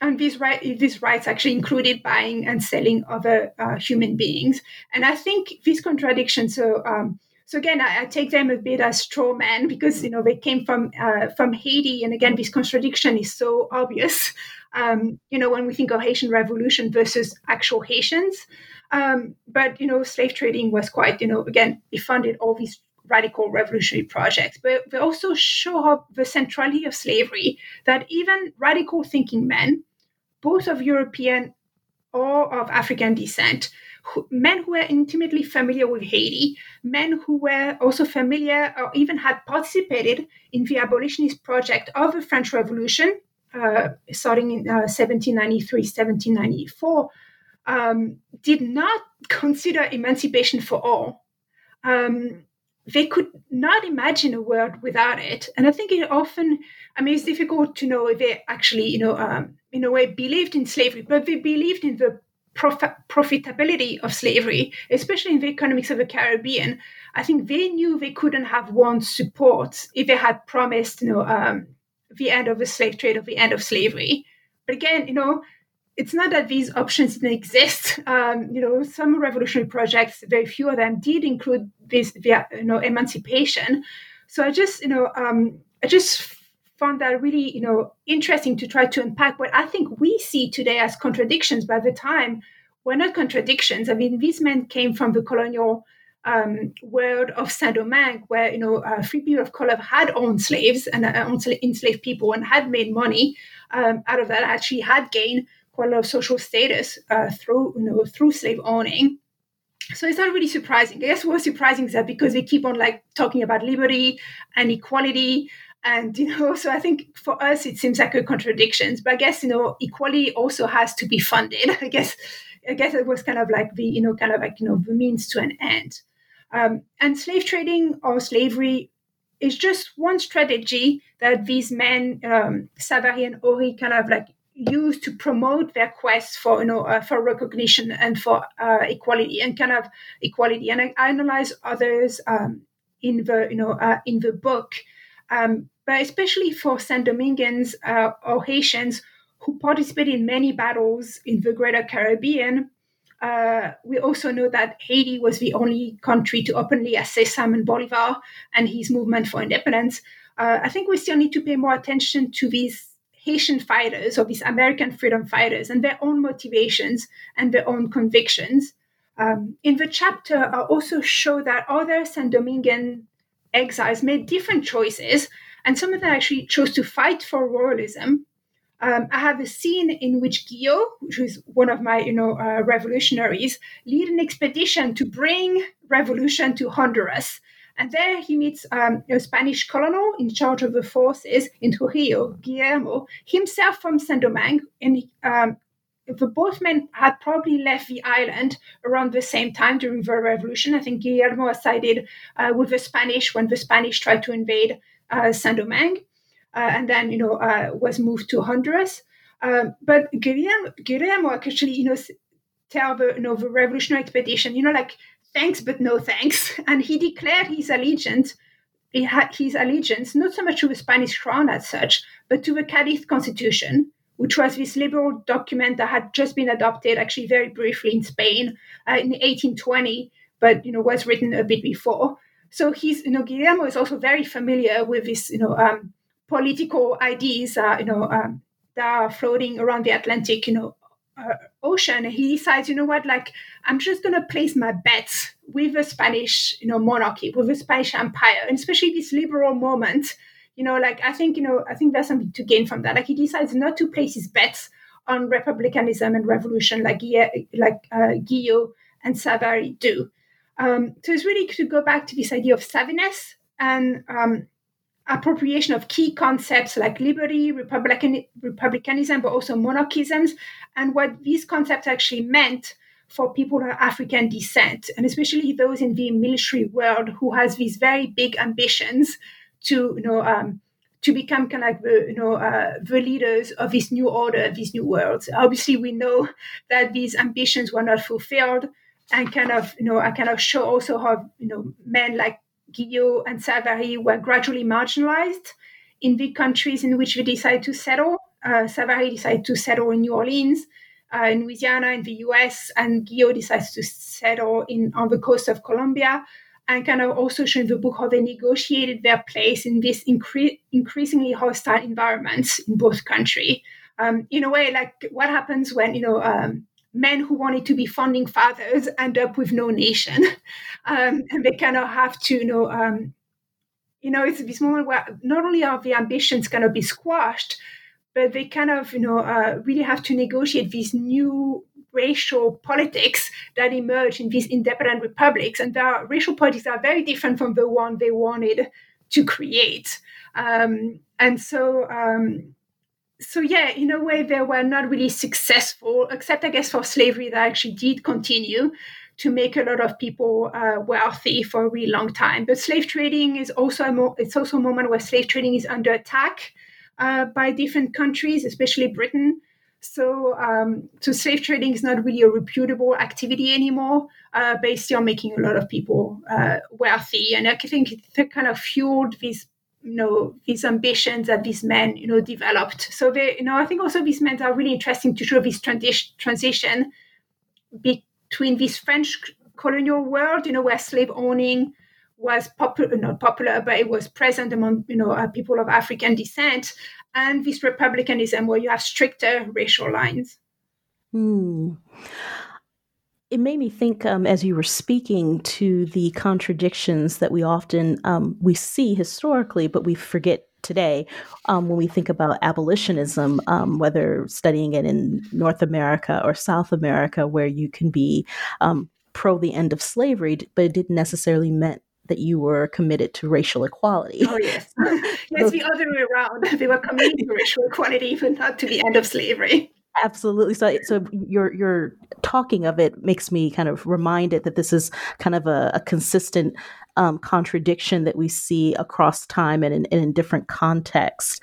And these, right, these rights actually included buying and selling other uh, human beings. And I think these contradictions, so, um, so again, I, I, take them a bit as straw men because, you know, they came from, uh, from Haiti. And again, this contradiction is so obvious, um, you know, when we think of Haitian revolution versus actual Haitians. Um, but you know, slave trading was quite, you know, again, it funded all these radical revolutionary projects, but they also show up the centrality of slavery that even radical thinking men, both of European or of African descent, who, men who were intimately familiar with Haiti, men who were also familiar or even had participated in the abolitionist project of the French Revolution, uh, starting in uh, 1793, 1794, um, did not consider emancipation for all. Um, they could not imagine a world without it. And I think it often, I mean, it's difficult to know if they actually, you know, um, in a way believed in slavery, but they believed in the prof- profitability of slavery, especially in the economics of the Caribbean. I think they knew they couldn't have won support if they had promised, you know, um, the end of the slave trade or the end of slavery. But again, you know, it's not that these options didn't exist. Um, you know, some revolutionary projects, very few of them, did include this, you know, emancipation. So I just, you know, um, I just found that really, you know, interesting to try to unpack what I think we see today as contradictions. By the time were not contradictions. I mean, these men came from the colonial um, world of Saint-Domingue, where you know uh, free people of color had owned slaves and uh, owned enslaved people and had made money um, out of that, actually had gained quite a lot of social status uh, through you know through slave owning. So it's not really surprising. I guess what's surprising is that because they keep on like talking about liberty and equality, and you know, so I think for us it seems like a contradiction. But I guess you know, equality also has to be funded. I guess I guess it was kind of like the you know kind of like you know the means to an end. Um, and slave trading or slavery is just one strategy that these men, um, Savary and Aury, kind of like use to promote their quest for you know uh, for recognition and for uh, equality and kind of equality. And I, analyze others um, in the you know uh, in the book, um, but especially for Saint Domingans uh, or Haitians who participate in many battles in the Greater Caribbean uh, we also know that Haiti was the only country to openly assess Simon Bolivar and his movement for independence. Uh, I think we still need to pay more attention to these Haitian fighters or these American freedom fighters and their own motivations and their own convictions. Um, in the chapter, I also show that other Saint Dominguean exiles made different choices, and some of them actually chose to fight for royalism um, I have a scene in which Guillot, who is one of my, you know, uh, revolutionaries, lead an expedition to bring revolution to Honduras. And there he meets um, a Spanish colonel in charge of the forces in Trujillo, Guillermo, himself from Saint Domingue. And um, the both men had probably left the island around the same time during the revolution. I think Guillermo sided uh, with the Spanish when the Spanish tried to invade uh, Saint Domingue. Uh, and then you know uh, was moved to Honduras. Um, but Guillermo, Guillermo actually you know tell the you know the revolutionary expedition you know like thanks but no thanks, and he declared his allegiance his allegiance not so much to the Spanish crown as such, but to the Cadiz Constitution, which was this liberal document that had just been adopted, actually very briefly in Spain uh, in 1820, but you know was written a bit before. So he's you know Guillermo is also very familiar with this you know um, political ideas, uh, you know, um, that are floating around the Atlantic, you know, ocean. He decides, you know what, like I'm just going to place my bets with the Spanish, you know, monarchy, with the Spanish Empire, and especially this liberal moment. You know, like I think, you know, I think there's something to gain from that. Like he decides not to place his bets on republicanism and revolution, like like uh, Guillot and Savary do. Um, so it's really to go back to this idea of savviness and um, appropriation of key concepts like liberty, republican, republicanism, but also monarchisms, and what these concepts actually meant for people of African descent, and especially those in the military world who has these very big ambitions to, you know, um, to become kind of like the, you know, uh, the leaders of this new order, these new worlds. Obviously, we know that these ambitions were not fulfilled, and kind of, you know, I kind of show also how, you know, men like Guillot and Savary were gradually marginalized in the countries in which they decided to settle. Uh, Savary decided to settle in New Orleans, uh, in Louisiana, in the US, and Guillot decides to settle in on the coast of Colombia. And kind of also show in the book how they negotiated their place in this incre- increasingly hostile environments in both countries. Um, in a way, like what happens when you know um, men who wanted to be founding fathers end up with no nation, um, and they kind of have to, you know, um, you know, it's this moment where not only are the ambitions kind of be squashed, but they kind of, you know, uh, really have to negotiate these new racial politics that emerge in these independent republics, and their racial politics are very different from the one they wanted to create. Um, and so, um, so yeah, in a way, they were not really successful, except I guess for slavery that actually did continue to make a lot of people uh, wealthy for a really long time. But slave trading is also a mo- it's also a moment where slave trading is under attack uh, by different countries, especially Britain. So, um, so slave trading is not really a reputable activity anymore, uh, based on making a lot of people uh, wealthy, and I think it kind of fueled this you know these ambitions that these men you know developed so they you know i think also these men are really interesting to show this transition transition between this french colonial world you know where slave owning was popular not popular but it was present among you know uh, people of african descent and this republicanism where you have stricter racial lines hmm. It made me think um, as you were speaking to the contradictions that we often um, we see historically but we forget today um, when we think about abolitionism um, whether studying it in north america or south america where you can be um, pro the end of slavery but it didn't necessarily mean that you were committed to racial equality. Oh yes, yes, the other way around. They were committed to racial equality, but not to the end of slavery. Absolutely. So, so your your talking of it makes me kind of reminded that this is kind of a, a consistent um, contradiction that we see across time and in, and in different contexts.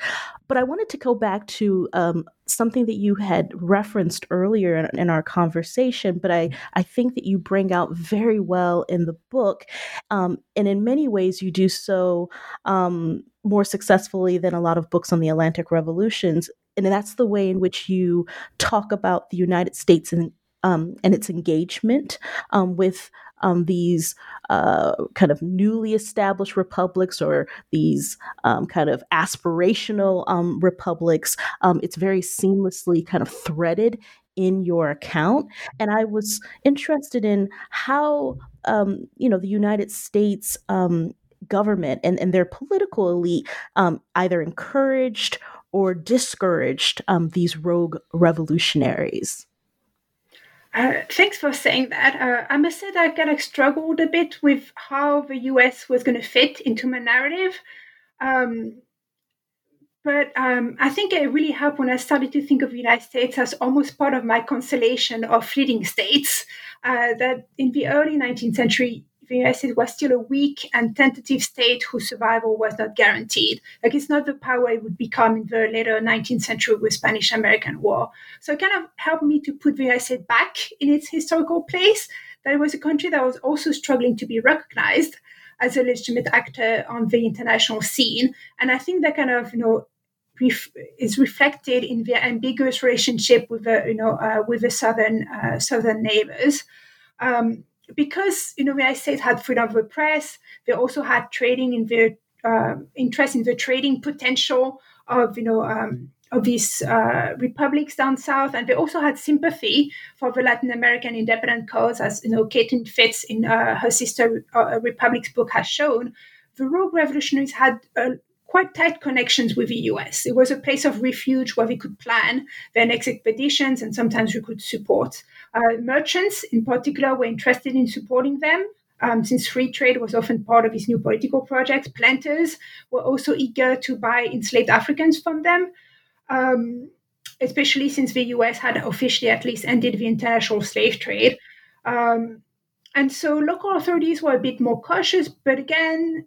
But I wanted to go back to um, something that you had referenced earlier in, in, our conversation, but I, I think that you bring out very well in the book. Um, and in many ways, you do so um, more successfully than a lot of books on the Atlantic revolutions and that's the way in which you talk about the United States and um, and its engagement um, with um, these uh, kind of newly established republics or these um, kind of aspirational um, republics. Um, it's very seamlessly kind of threaded in your account, and I was interested in how you know the United States government and, and their political elite um, either encouraged or discouraged um, these rogue revolutionaries? Uh, thanks for saying that. Uh, I must say that I kind of struggled a bit with how the US was going to fit into my narrative. Um, but um, I think it really helped when I started to think of the United States as almost part of my constellation of fleeting states. Uh, that in the early 19th century, the United was still a weak and tentative state whose survival was not guaranteed. Like it's not the power it would become in the later 19th century with Spanish American War. So it kind of helped me to put the United back in its historical place. That it was a country that was also struggling to be recognized as a legitimate actor on the international scene. And I think that kind of, you know, is reflected in their ambiguous relationship with the, you know, uh, with the southern uh, southern neighbors. Um, because you know United States had freedom of the press, they also had trading in their uh, interest in the trading potential of you know um, of these uh, republics down south, and they also had sympathy for the Latin American independent cause, as you know Caitlin Fitz in uh, her sister uh, Republic's book has shown. The rogue revolutionaries had a quite tight connections with the US. It was a place of refuge where we could plan their next expeditions and sometimes we could support. Uh, merchants, in particular, were interested in supporting them. Um, since free trade was often part of his new political projects, planters were also eager to buy enslaved Africans from them, um, especially since the US had officially at least ended the international slave trade. Um, and so local authorities were a bit more cautious, but again,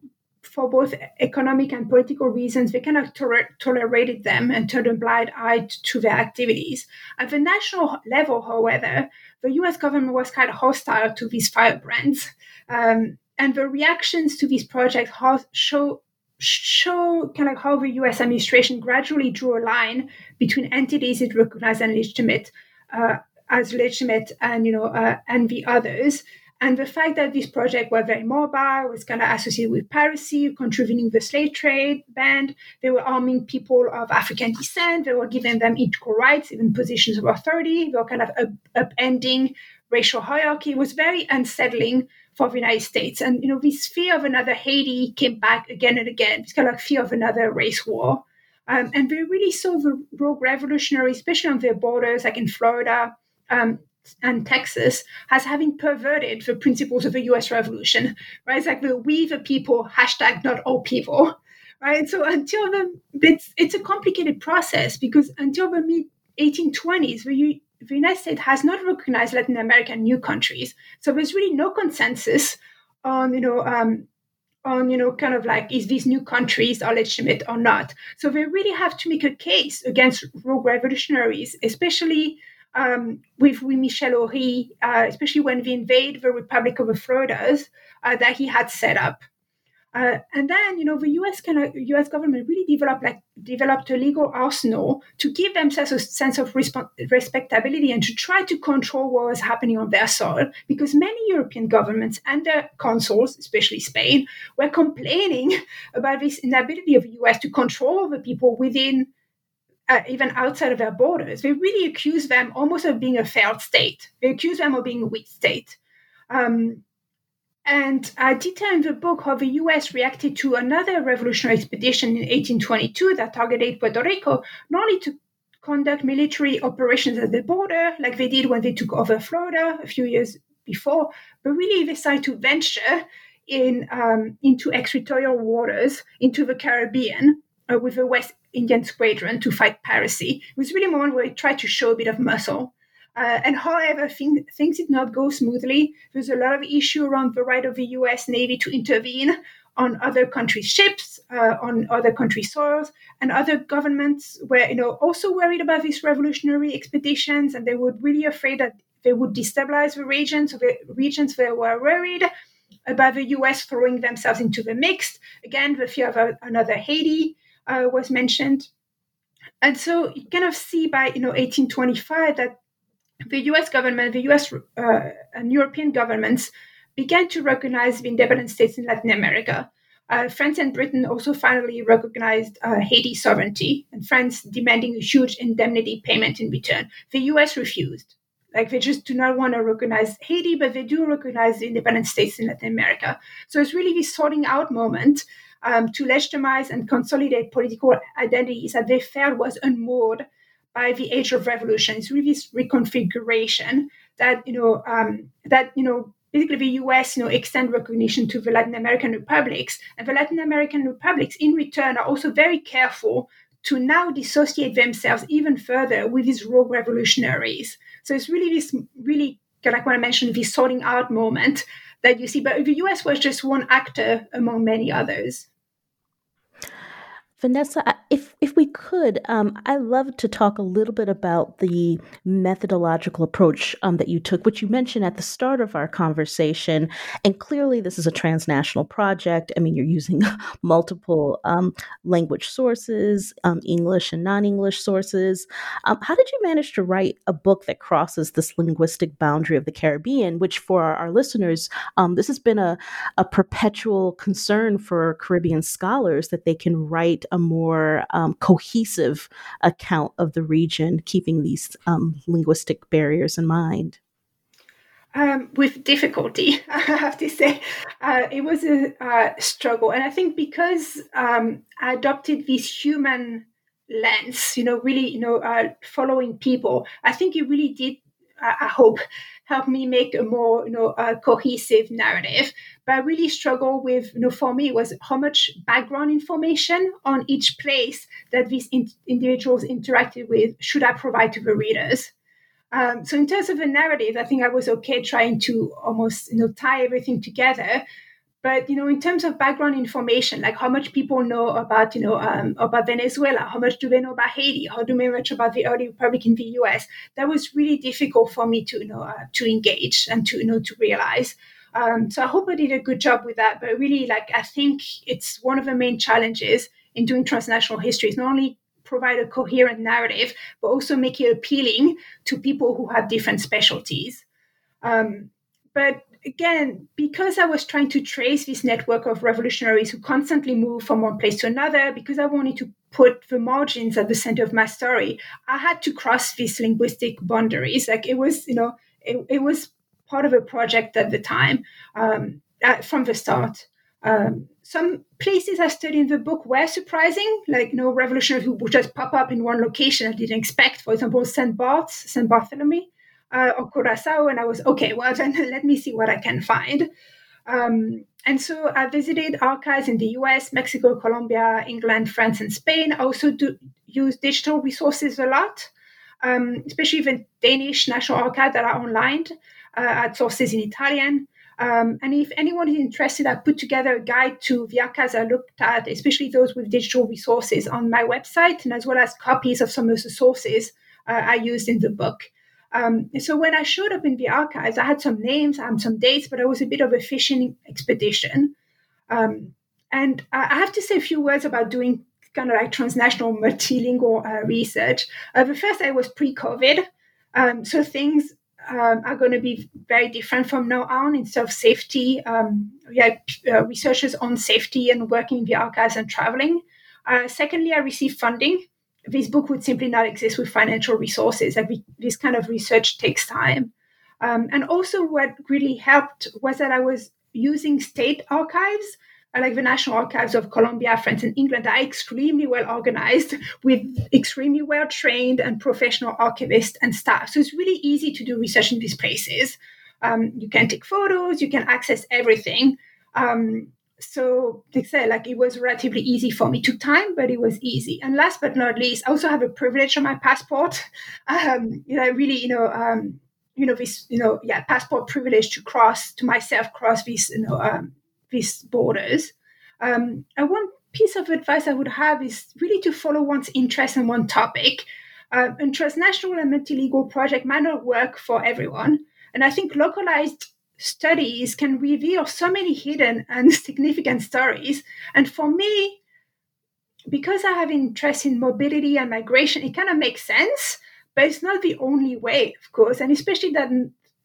for both economic and political reasons, kind of toler- tolerated them and turned a blind eye to their activities. At the national level, however, the US government was kind of hostile to these firebrands. Um, and the reactions to these projects show show kind of how the US administration gradually drew a line between entities it recognized as legitimate uh, as legitimate and you know uh, and the others and the fact that this project was very mobile, was kind of associated with piracy, contributing the slave trade band. They were arming people of African descent. They were giving them equal rights, even positions of authority. They were kind of up- upending racial hierarchy. It was very unsettling for the United States. And, you know, this fear of another Haiti came back again and again. It's kind of like fear of another race war. Um, and we really saw the rogue revolutionaries, especially on their borders, like in Florida, um, and Texas as having perverted the principles of the US Revolution, right? It's like the we the people, hashtag not all people, right? So until the, it's, it's a complicated process because until the mid 1820s, the, the United States has not recognized Latin American new countries. So there's really no consensus on, you know, um, on you know kind of like is these new countries are legitimate or not so they really have to make a case against rogue revolutionaries especially um, with, with Michel Aury, uh, especially when they invade the Republic of the Floridas uh, that he had set up. Uh, and then, you know, the U.S. U.S. government really developed like developed a legal arsenal to give themselves a sense of resp- respectability and to try to control what was happening on their soil. Because many European governments and their consuls, especially Spain, were complaining about this inability of the U.S. to control the people within uh, even outside of their borders. They really accuse them almost of being a failed state. They accuse them of being a weak state. Um, and I detail in the book how the US reacted to another revolutionary expedition in 1822 that targeted Puerto Rico, not only to conduct military operations at the border, like they did when they took over Florida a few years before, but really decided to venture in um, into extraterritorial waters, into the Caribbean, uh, with the West Indian Squadron to fight piracy. It was really a moment where they tried to show a bit of muscle. Uh, and however, thing, things did not go smoothly. There was a lot of issue around the right of the U.S. Navy to intervene on other countries' ships, uh, on other countries' soils, and other governments were, you know, also worried about these revolutionary expeditions, and they were really afraid that they would destabilize the regions. So the regions they were worried about the U.S. throwing themselves into the mix. Again, the fear of another Haiti uh, was mentioned, and so you kind of see by you know 1825 that the US government, the US uh, and European governments began to recognize the independent states in Latin America. Uh, France and Britain also finally recognized uh, Haiti's sovereignty, and France demanding a huge indemnity payment in return. The US refused. Like they just do not want to recognize Haiti, but they do recognize the independent states in Latin America. So it's really this sorting out moment um, to legitimize and consolidate political identities that they felt was unmoored by the age of revolution. It's really this reconfiguration that you know um, that you know basically the U.S. you know extend recognition to the Latin American republics, and the Latin American republics in return are also very careful to now dissociate themselves even further with these rogue revolutionaries. So it's really this really like when I mentioned this sorting out moment that you see, but the U.S. was just one actor among many others. Vanessa, if if we could, um, I love to talk a little bit about the methodological approach um, that you took, which you mentioned at the start of our conversation. And clearly, this is a transnational project. I mean, you're using multiple um, language sources, um, English and non-English sources. Um, how did you manage to write a book that crosses this linguistic boundary of the Caribbean? Which, for our, our listeners, um, this has been a a perpetual concern for Caribbean scholars that they can write a more um, cohesive account of the region, keeping these um, linguistic barriers in mind? Um, with difficulty, I have to say. Uh, it was a uh, struggle. And I think because um, I adopted this human lens, you know, really, you know, uh, following people, I think it really did, I hope, help me make a more you know cohesive narrative. But i really struggle with you know for me was how much background information on each place that these in- individuals interacted with should i provide to the readers. Um, so in terms of a narrative i think i was okay trying to almost you know tie everything together but you know, in terms of background information, like how much people know about you know um, about Venezuela, how much do they know about Haiti, how do they much about the early republic in the U.S. That was really difficult for me to you know uh, to engage and to you know to realize. Um, so I hope I did a good job with that. But really, like I think it's one of the main challenges in doing transnational history is not only provide a coherent narrative, but also make it appealing to people who have different specialties. Um, but again, because I was trying to trace this network of revolutionaries who constantly move from one place to another, because I wanted to put the margins at the center of my story, I had to cross these linguistic boundaries. Like it was, you know, it, it was part of a project at the time um, from the start. Um, some places I studied in the book were surprising, like you know, revolutionaries who would just pop up in one location I didn't expect. For example, Saint Barth, Saint Bartholomew uh, or Curacao, and I was okay. Well, then let me see what I can find. Um, and so I visited archives in the US, Mexico, Colombia, England, France, and Spain. I also do use digital resources a lot, um, especially the Danish National Archive that are online uh, at sources in Italian. Um, and if anyone is interested, I put together a guide to the archives I looked at, especially those with digital resources on my website, and as well as copies of some of the sources uh, I used in the book. Um, so when I showed up in the archives, I had some names, had some dates, but it was a bit of a fishing expedition. Um, and I have to say a few words about doing kind of like transnational multilingual uh, research. Uh, the first I was pre-COVID, um, so things um, are going to be very different from now on in terms of safety. Um, had uh, researchers on safety and working in the archives and traveling. Uh, secondly, I received funding this book would simply not exist with financial resources. Like this kind of research takes time. Um, and also, what really helped was that I was using state archives, uh, like the National Archives of Colombia, France, and England, that are extremely well organized with extremely well trained and professional archivists and staff. So it's really easy to do research in these places. Um, you can take photos, you can access everything. Um, so they said like it was relatively easy for me. It took time, but it was easy. And last but not least, I also have a privilege on my passport. Um, you know, really, you know, um, you know, this, you know, yeah, passport privilege to cross to myself cross these, you know, um, these borders. Um, and one piece of advice I would have is really to follow one's interest in one topic. Uh, and transnational and multi-legal project might not work for everyone. And I think localized studies can reveal so many hidden and significant stories. And for me, because I have interest in mobility and migration, it kind of makes sense, but it's not the only way, of course. And especially that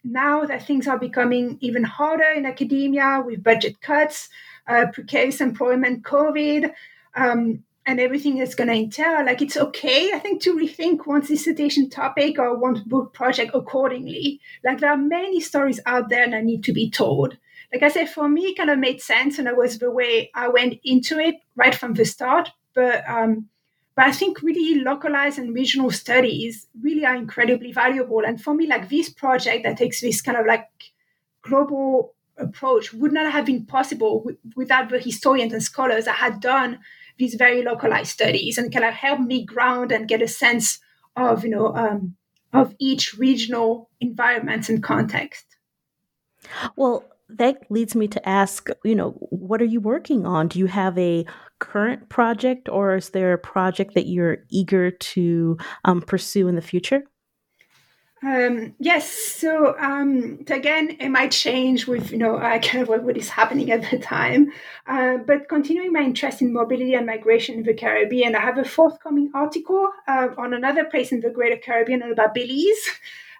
now that things are becoming even harder in academia with budget cuts, uh, precarious employment, COVID, um, and everything that's going to entail, like it's okay, I think, to rethink one's dissertation topic or one's book project accordingly. Like there are many stories out there that need to be told. Like I said, for me, it kind of made sense, and it was the way I went into it right from the start. But um, but I think really localized and regional studies really are incredibly valuable. And for me, like this project that takes this kind of like global approach would not have been possible w- without the historians and scholars that had done these very localized studies and kind of help me ground and get a sense of you know um, of each regional environment and context. Well, that leads me to ask, you know, what are you working on? Do you have a current project, or is there a project that you're eager to um, pursue in the future? Um, yes. So, um, again, it might change with you know uh, kind of what, what is happening at the time. Uh, but continuing my interest in mobility and migration in the Caribbean, I have a forthcoming article uh, on another place in the Greater Caribbean about Belize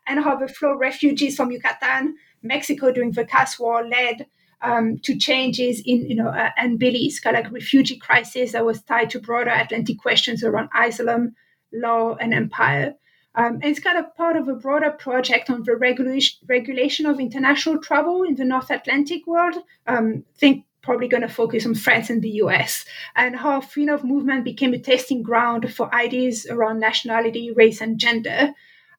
and how the flow of refugees from Yucatan, Mexico during the Caste War led um, to changes in you know uh, and Belize, kind of like refugee crisis that was tied to broader Atlantic questions around asylum, law, and empire. Um, it's kind of part of a broader project on the regulation, regulation of international travel in the North Atlantic world. Um, think probably going to focus on France and the US and how freedom of movement became a testing ground for ideas around nationality, race, and gender.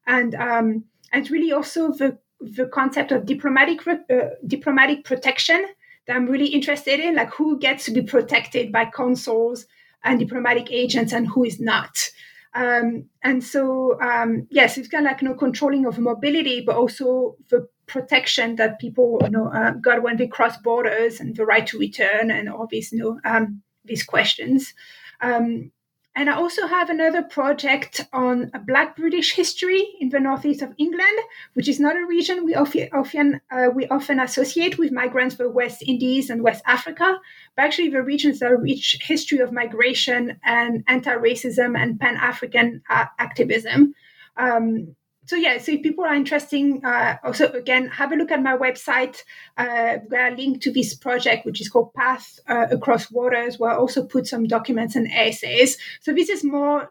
And, um, and really also the, the concept of diplomatic, uh, diplomatic protection that I'm really interested in, like who gets to be protected by consuls and diplomatic agents and who is not. Um, and so, um, yes, it's kind of like you know controlling of mobility, but also the protection that people you know uh, got when they cross borders and the right to return and all these you know um, these questions. Um, and I also have another project on Black British history in the northeast of England, which is not a region we often, uh, we often associate with migrants from the West Indies and West Africa, but actually the regions that rich history of migration and anti-racism and Pan-African uh, activism. Um, so yeah, so if people are interested, uh, also again, have a look at my website. Uh, where I link to this project, which is called Path uh, Across Waters, where I also put some documents and essays. So this is more,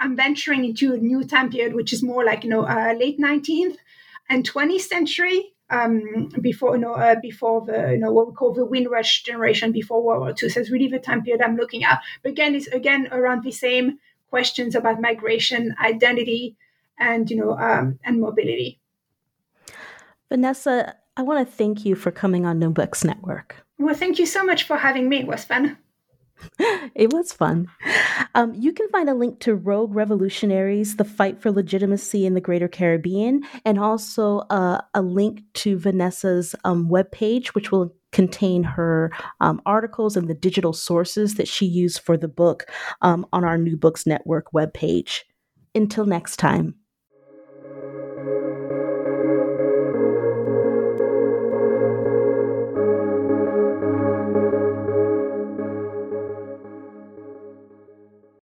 I'm venturing into a new time period, which is more like you know uh, late 19th and 20th century. Um, before you know, uh, before the you know what we call the Windrush generation before World War II. So it's really the time period I'm looking at. But again, it's again around the same questions about migration, identity, and you know um, and mobility. Vanessa, I want to thank you for coming on New Books Network. Well, thank you so much for having me. It was fun. it was fun. Um, you can find a link to Rogue Revolutionaries, The Fight for Legitimacy in the Greater Caribbean, and also uh, a link to Vanessa's um, webpage, which will contain her um, articles and the digital sources that she used for the book um, on our New Books Network webpage. Until next time.